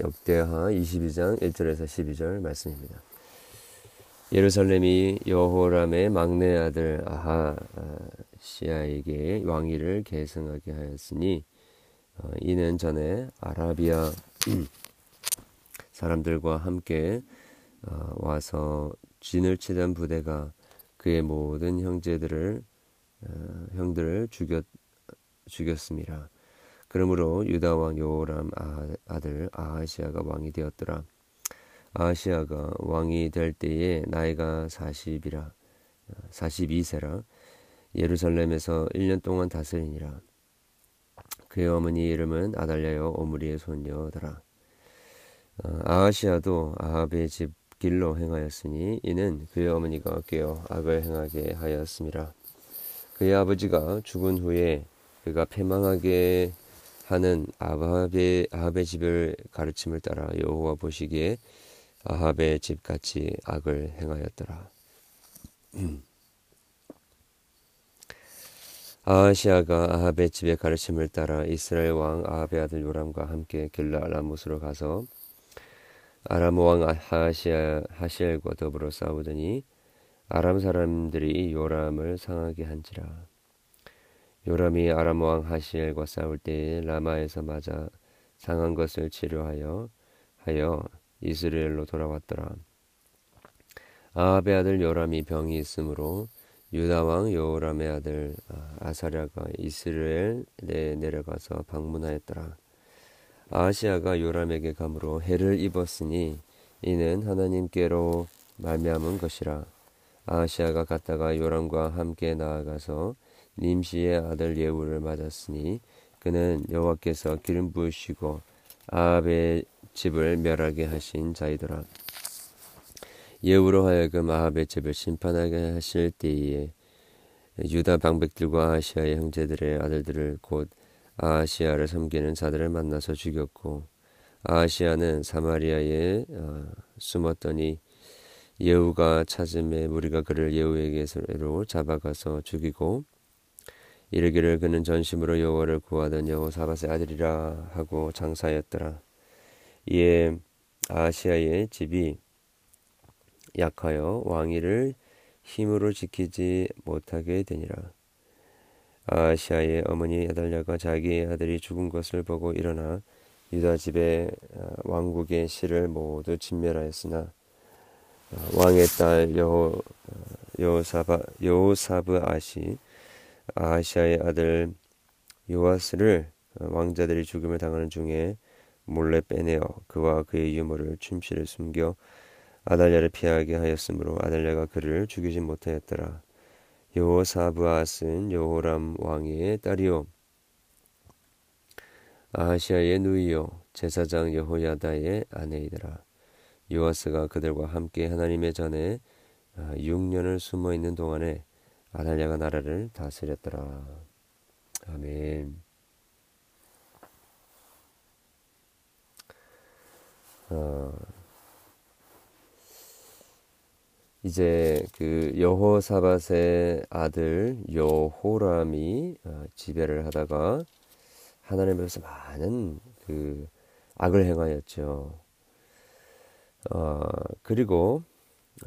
역대하 22장 1절에서 12절 말씀입니다. 예루살렘이 여호람의 막내 아들 아하시아에게 왕위를 계승하게 하였으니 어, 이는 전에 아라비아 사람들과 함께 어, 와서 진을 치던 부대가 그의 모든 형제들을 어, 형들을 죽였 죽였습니다. 그러므로 유다 왕 요람 아들 아하시아가 왕이 되었더라. 아하시아가 왕이 될 때에 나이가 40이라 42세라 예루살렘에서 1년 동안 다스리니라. 그의 어머니 이름은 아달랴여 오므리의 손녀더라. 어, 아하시아도 아합의 집 길로 행하였으니 이는 그의 어머니가 깨어 악을 행하게 하였습니다. 그의 아버지가 죽은 후에 그가 패망하게 하는 아합의, 아합의 집을 가르침을 따라 여호와 보시기에 아합의 집같이 악을 행하였더라. 아하시아가 아합의 집의 가르침을 따라 이스라엘 왕 아합의 아들 요람과 함께 길라 라못으로 가서 아람 왕 하시아, 하시엘과 더불어 싸우더니 아람 사람들이 요람을 상하게 한지라. 요람이 아람 왕 하시엘과 싸울 때에 라마에서 맞아 상한 것을 치료하여 하여 이스라엘로 돌아왔더라. 아합의 아들 요람이 병이 있으므로 유다 왕 요람의 아들 아, 아사랴가 이스라엘에 내려가서 방문하였더라. 아시아가 요람에게 감으로 해를 입었으니 이는 하나님께로 말미암은 것이라. 아시아가 갔다가 요람과 함께 나아가서 님시의 아들 예후를 맞았으니 그는 여호와께서 기름 부으시고 아합의 집을 멸하게 하신 자이더라. 예후로 하여금 아합의 집을 심판하게 하실 때에 유다 방백들과 아시아의 형제들의 아들들을 곧 아시아를 섬기는 자들을 만나서 죽였고 아시아는 사마리아에 어, 숨었더니 예후가 찾음에 무리가 그를 예후에게로 잡아가서 죽이고 이르기를 그는 전심으로 여호와를 구하던 여호사밧의 아들이라 하고 장사였더라. 이에 아시아의 집이 약하여 왕위를 힘으로 지키지 못하게 되니라. 아시아의 어머니 야달랴가 자기의 아들이 죽은 것을 보고 일어나 유다 집의 어, 왕국의 실을 모두 진멸하였으나 어, 왕의 딸 여호 어, 여호사바 여호사브 아시 아시아의 아들 요아스를 왕자들이 죽음을 당하는 중에 몰래 빼내어 그와 그의 유모를 춤실에 숨겨 아달랴를 피하게 하였으므로 아달랴가 그를 죽이지 못하였더라. 여호사브앗은 여호람 왕의 딸이요 아시아의 누이요 제사장 여호야다의 아내이더라. 요아스가 그들과 함께 하나님의 전에 6년을 아, 숨어 있는 동안에 아달랴가 나라를 다스렸더라. 아멘. 어, 이제 그 여호사밧의 아들 여호람이 어, 지배를 하다가 하나님 앞에서 많은 그 악을 행하였죠. 어, 그리고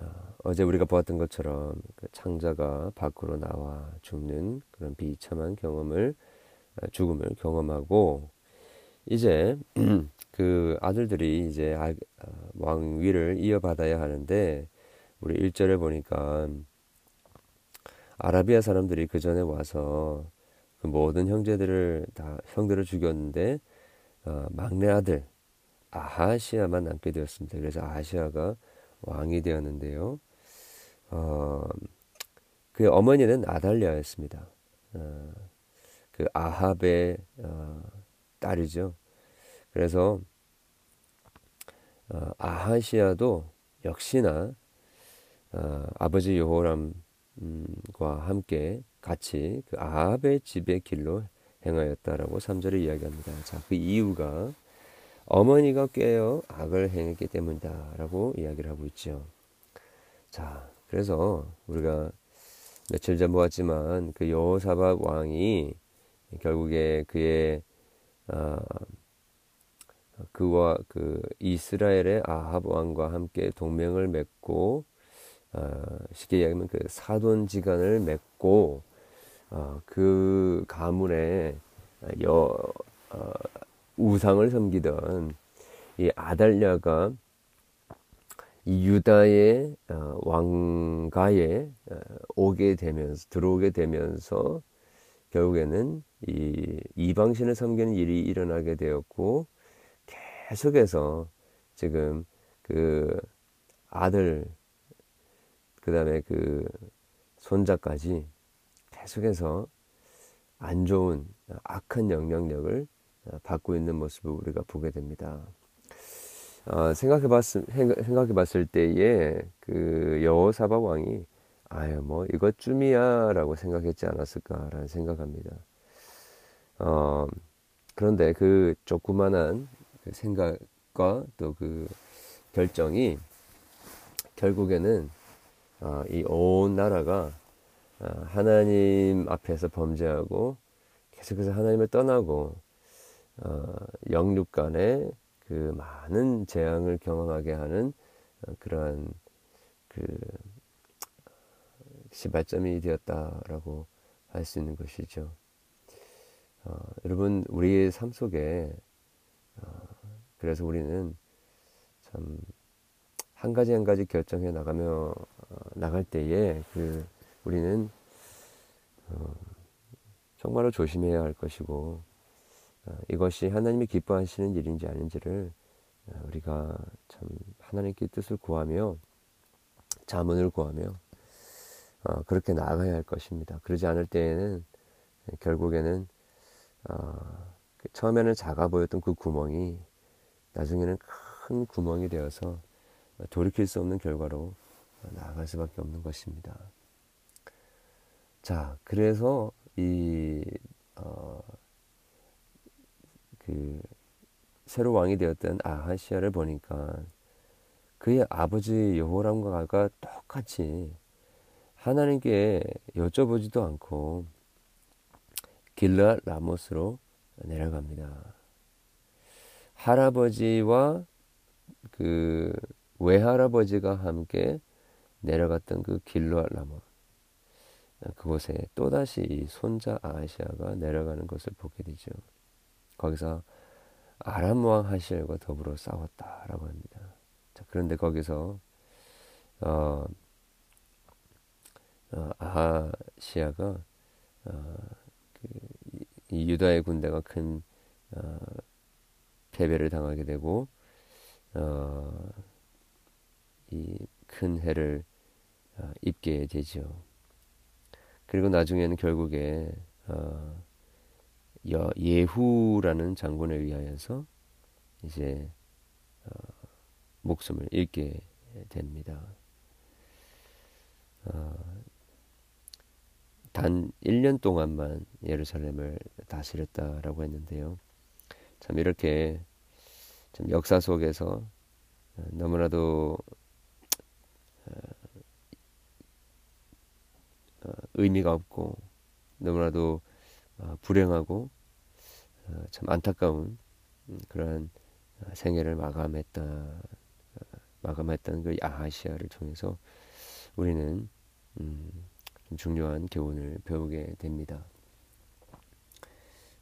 어, 제 우리가 보았던 것처럼 그 창자가 밖으로 나와 죽는 그런 비참한 경험을 어, 죽음을 경험하고 이제 그 아들들이 이제 아, 어, 왕위를 이어받아야 하는데 우리 1절에 보니까 아라비아 사람들이 그 전에 와서 그 모든 형제들을 다 형들을 죽였는데 어, 막내 아들 아하시아만 남게 되었습니다. 그래서 아하시아가 왕이 되었는데요. 어, 그의 어머니는 아달리아였습니다. 어, 그 아합의 어, 딸이죠. 그래서 어, 아하시아도 역시나 어, 아버지 여호람과 함께 같이 그 아합의 집의 길로 행하였다라고 3절에 이야기합니다. 자, 그 이유가 어머니가 깨어 악을 행했기 때문이다라고 이야기를 하고 있죠. 자, 그래서 우리가 며칠 전 보았지만 그 여호사밧 왕이 결국에 그의 어, 그와 그 이스라엘의 아합 왕과 함께 동맹을 맺고 어, 쉽게 이야기하면 그 사돈지간을 맺고 어, 그 가문에 여 어, 우상을 섬기던 이 아달랴가 이 유다의 어, 왕가에 어, 오게 되면서 들어오게 되면서 결국에는 이 이방신을 섬기는 일이 일어나게 되었고 계속해서 지금 그 아들 그다음에 그 손자까지 계속해서 안 좋은 악한 영향력을 받고 있는 모습을 우리가 보게 됩니다. 어, 생각해 봤을 생각해 봤을 때에 그 여호사박 왕이 아유 뭐 이것쯤이야라고 생각했지 않았을까라는 생각합니다. 어, 그런데 그 조그만한 그 생각과 또 그 결정이 결국에는 어, 이온 나라가 어, 하나님 앞에서 범죄하고 계속해서 하나님을 떠나고 어, 영육 간에 그 많은 재앙을 경험하게 하는 그러한 그 시발점이 되었다라고 할 수 있는 것이죠. 어, 여러분 우리의 삶 속에 어, 그래서 우리는 참 한 가지 한 가지 결정해 나가며 어, 나갈 때에 그 우리는 어, 정말로 조심해야 할 것이고 어, 이것이 하나님이 기뻐하시는 일인지 아닌지를 어, 우리가 참 하나님께 뜻을 구하며 자문을 구하며 어, 그렇게 나아가야 할 것입니다. 그러지 않을 때에는 결국에는 어, 그 처음에는 작아 보였던 그 구멍이 나중에는 큰 구멍이 되어서 돌이킬 수 없는 결과로 나아갈 수밖에 없는 것입니다. 자, 그래서 이, 어, 그, 새로 왕이 되었던 아하시아를 보니까 그의 아버지 여호람과 똑같이 하나님께 여쭤보지도 않고 길라 라모스로 내려갑니다. 할아버지와 그 외할아버지가 함께 내려갔던 그 길라 라모 그곳에 또다시 손자 아시아가 내려가는 것을 보게 되죠. 거기서 아람 왕 하실과 더불어 싸웠다라고 합니다. 자, 그런데 거기서 어, 어, 아하시아가 어, 이 유다의 군대가 큰 어, 패배를 당하게 되고 어, 이큰 해를 어, 입게 되죠. 그리고 나중에는 결국에 어, 여, 예후라는 장군에 의하여서 이제 어, 목숨을 잃게 됩니다. 어, 단 1년 동안만 예루살렘을 다스렸다라고 했는데요. 참 이렇게 참 역사 속에서 너무나도 어, 어, 의미가 없고 너무나도 어, 불행하고 참 안타까운 음, 그러한 생애를 마감했다 마감했던 그 아하시아를 통해서 우리는 음, 중요한 교훈을 배우게 됩니다.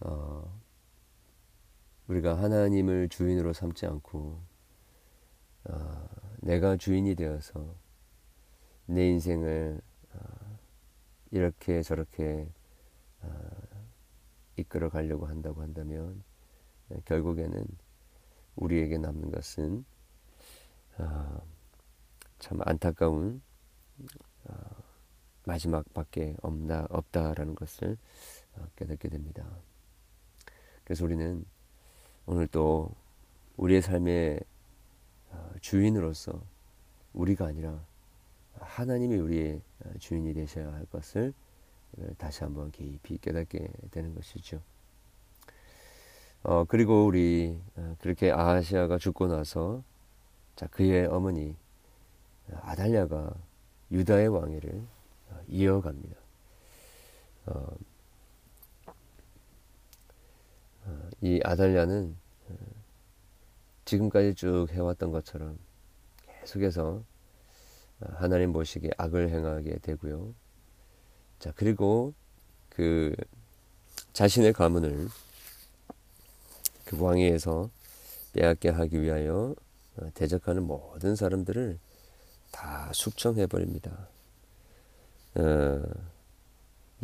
어, 우리가 하나님을 주인으로 삼지 않고 어, 내가 주인이 되어서 내 인생을 어, 이렇게 저렇게 어, 이끌어 가려고 한다고 한다면 결국에는 우리에게 남는 것은 어, 참 안타까운 어, 마지막밖에 없나 없다라는 것을 어, 깨닫게 됩니다. 그래서 우리는 오늘 또 우리의 삶의 어, 주인으로서 우리가 아니라 하나님이 우리의 어, 주인이 되셔야 할 것을 다시 한번 깊이 깨닫게 되는 것이죠. 어, 그리고 우리 그렇게 아하시아가 죽고 나서 자 그의 어머니 아달랴가 유다의 왕위를 이어갑니다. 어, 어, 이 아달랴는 어, 지금까지 쭉 해왔던 것처럼 계속해서 하나님 보시기에 악을 행하게 되고요. 자, 그리고 그 자신의 가문을 그 왕위에서 빼앗게 하기 위하여 어, 대적하는 모든 사람들을 다 숙청해 버립니다. 어,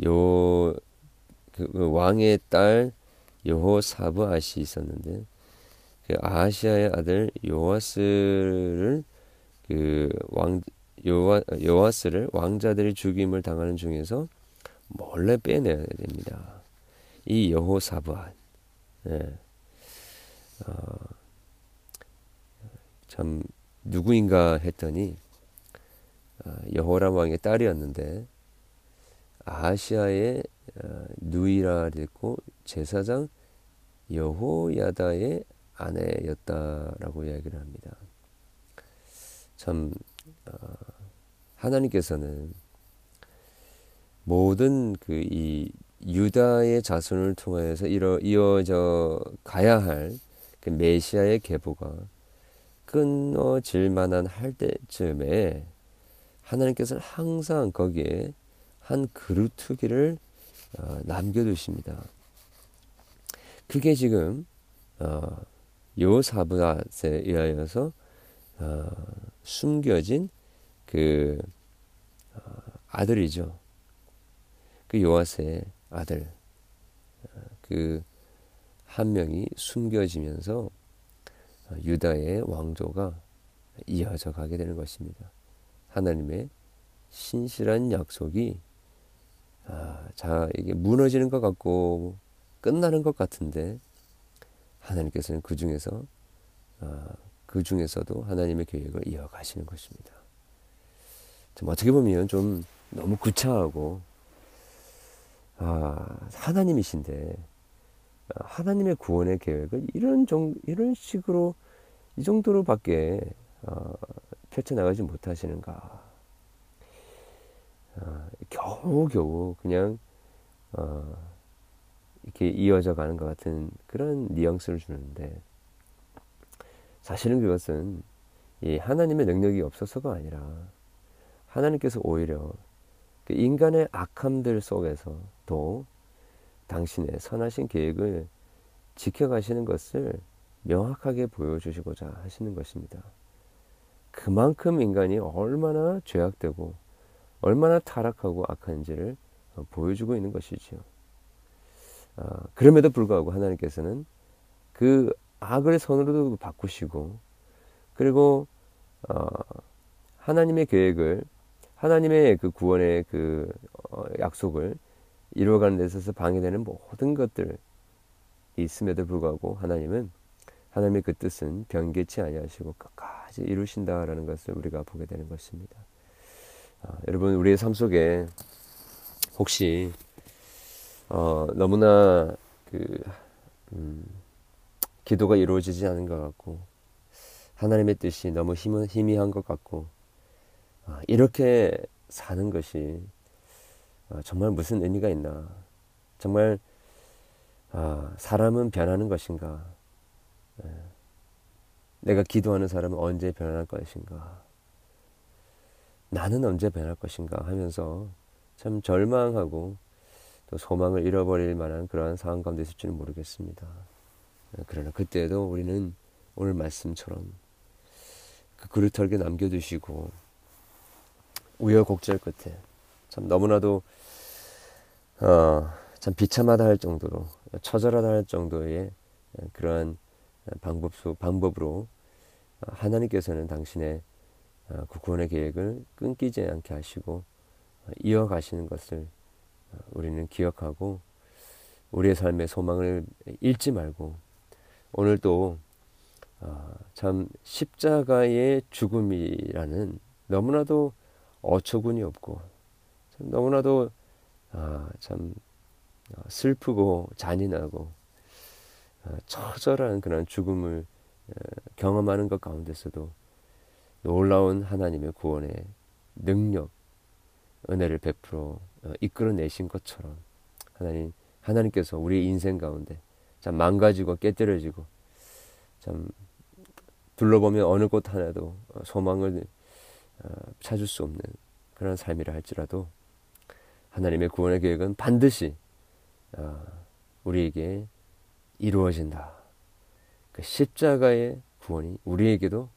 요 그, 그 왕의 딸 여호사브 아시 있었는데 그 아하시아의 아들 요아스를 그 왕 요아 요아스를 왕자들이 죽임을 당하는 중에서 몰래 빼내야 됩니다. 이 여호사브앗, 예. 어, 참 누구인가 했더니 어, 여호람 왕의 딸이었는데 아시아의 어, 누이라 됐고 제사장 여호야다의 아내였다라고 이야기를 합니다. 참 어, 하나님께서는 모든 그 이 유다의 자손을 통해서 이어, 이어져 가야 할 그 메시아의 계보가 끊어질 만한 할 때쯤에 하나님께서는 항상 거기에 한 그루트기를 어, 남겨두십니다. 그게 지금 어, 요사브닷에 의하여서 어, 숨겨진 그 어, 아들이죠. 그 요아스의 아들 어, 그한 명이 숨겨지면서 어, 유다의 왕조가 이어져 가게 되는 것입니다. 하나님의 신실한 약속이 아, 자 이게 무너지는 것 같고 끝나는 것 같은데 하나님께서는 그 중에서 아, 그 중에서도 하나님의 계획을 이어가시는 것입니다. 좀 어떻게 보면 좀 너무 구차하고 아, 하나님이신데 아, 하나님의 구원의 계획을 이런 정 이런 식으로 이 정도로밖에 어, 펼쳐 나가지 못하시는가? 어, 겨우겨우 그냥 어, 이렇게 이어져 가는 것 같은 그런 뉘앙스를 주는데 사실은 그것은 이 하나님의 능력이 없어서가 아니라 하나님께서 오히려 그 인간의 악함들 속에서도 당신의 선하신 계획을 지켜가시는 것을 명확하게 보여주시고자 하시는 것입니다. 그만큼 인간이 얼마나 죄악되고 얼마나 타락하고 악한지를 보여주고 있는 것이지요. 아, 그럼에도 불구하고 하나님께서는 그 악을 선으로도 바꾸시고 그리고 어, 하나님의 계획을 하나님의 그 구원의 그 어, 약속을 이루어가는 데 있어서 방해되는 모든 것들 있음에도 불구하고 하나님은 하나님의 그 뜻은 변개치 아니하시고 끝까지 이루신다라는 것을 우리가 보게 되는 것입니다. 아, 여러분 우리의 삶 속에 혹시 어, 너무나 그 음, 기도가 이루어지지 않은 것 같고 하나님의 뜻이 너무 힘, 희미한 것 같고 아, 이렇게 사는 것이 아, 정말 무슨 의미가 있나? 정말 아, 사람은 변하는 것인가? 예. 내가 기도하는 사람은 언제 변할 것인가? 나는 언제 변할 것인가 하면서 참 절망하고 또 소망을 잃어버릴 만한 그러한 상황 가운데 있을지는 모르겠습니다. 예, 그러나 그때도 우리는 오늘 말씀처럼 그 그릇 털게 남겨두시고 우여곡절 끝에 참 너무나도 어, 참 비참하다 할 정도로 처절하다 할 정도의 그러한 방법 방법으로 하나님께서는 당신의 어, 그 구원의 계획을 끊기지 않게 하시고 이어가시는 것을 우리는 기억하고 우리의 삶의 소망을 잃지 말고 오늘도 어, 참 십자가의 죽음이라는 너무나도 어처구니 없고 너무나도 아, 참 어, 슬프고 잔인하고 어, 처절한 그런 죽음을 어, 경험하는 것 가운데서도 놀라운 하나님의 구원의 능력, 은혜를 베풀어 이끌어내신 것처럼 하나님 하나님께서 우리 인생 가운데 참 망가지고 깨뜨려지고 참 둘러보면 어느 곳 하나도 어, 소망을 어, 찾을 수 없는 그런 삶이라 할지라도 하나님의 구원의 계획은 반드시 어, 우리에게 이루어진다. 그 십자가의 구원이 우리에게도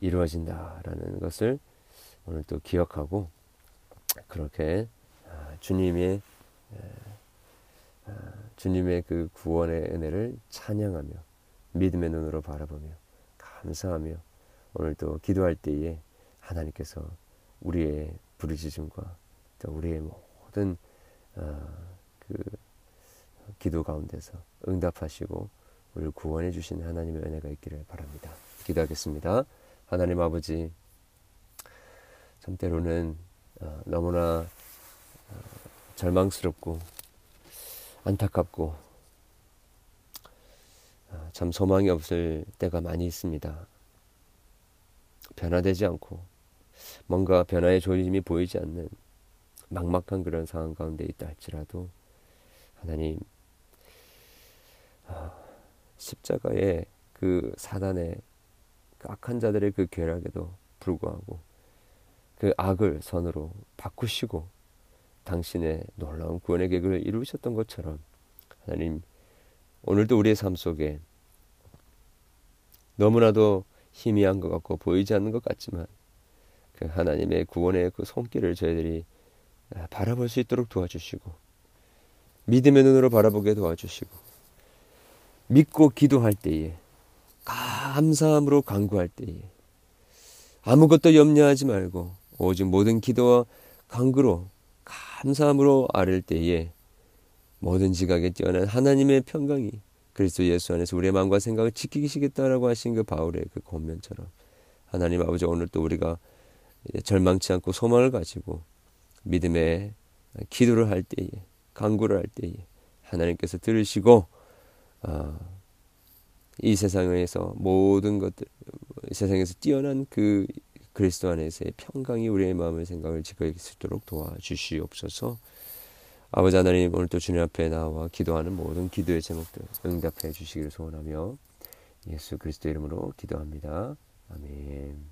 이루어진다라는 것을 오늘 또 기억하고 그렇게 아, 주님의 아, 주님의 그 구원의 은혜를 찬양하며 믿음의 눈으로 바라보며 감사하며 오늘도 기도할 때에 하나님께서 우리의 부르짖음과 또 우리의 모든 아, 그 기도 가운데서 응답하시고 우리를 구원해 주신 하나님의 은혜가 있기를 바랍니다. 기도하겠습니다. 하나님 아버지 참 때로는 어, 너무나 어, 절망스럽고 안타깝고 어, 참 소망이 없을 때가 많이 있습니다. 변화되지 않고 뭔가 변화의 조짐이 보이지 않는 막막한 그런 상황 가운데 있다 할지라도 하나님 십자가의 그 사단의 그 악한 자들의 그 괴락에도 불구하고 그 악을 선으로 바꾸시고 당신의 놀라운 구원의 계획을 이루셨던 것처럼 하나님 오늘도 우리의 삶 속에 너무나도 희미한 것 같고 보이지 않는 것 같지만 그 하나님의 구원의 그 손길을 저희들이 바라볼 수 있도록 도와주시고 믿음의 눈으로 바라보게 도와주시고 믿고 기도할 때에 감사함으로 간구할 때에 아무것도 염려하지 말고 오직 모든 기도와 간구로 감사함으로 아랠 때에 모든 지각에 뛰어난 하나님의 평강이 그리스도 예수 안에서 우리의 마음과 생각을 지키시겠다라고 하신 그 바울의 그 권면처럼 하나님 아버지 오늘 또 우리가 절망치 않고 소망을 가지고 믿음의 기도를 할 때에 간구를 할 때에 하나님께서 들으시고 어, 이 세상에서 모든 것들 세상에서 뛰어난 그 그리스도 안에서의 평강이 우리의 마음의 생각을 지킬 수 있도록 도와주시옵소서. 아버지 하나님 오늘 또 주님 앞에 나와 기도하는 모든 기도의 제목들 응답해 주시기를 소원하며 예수 그리스도 이름으로 기도합니다. 아멘.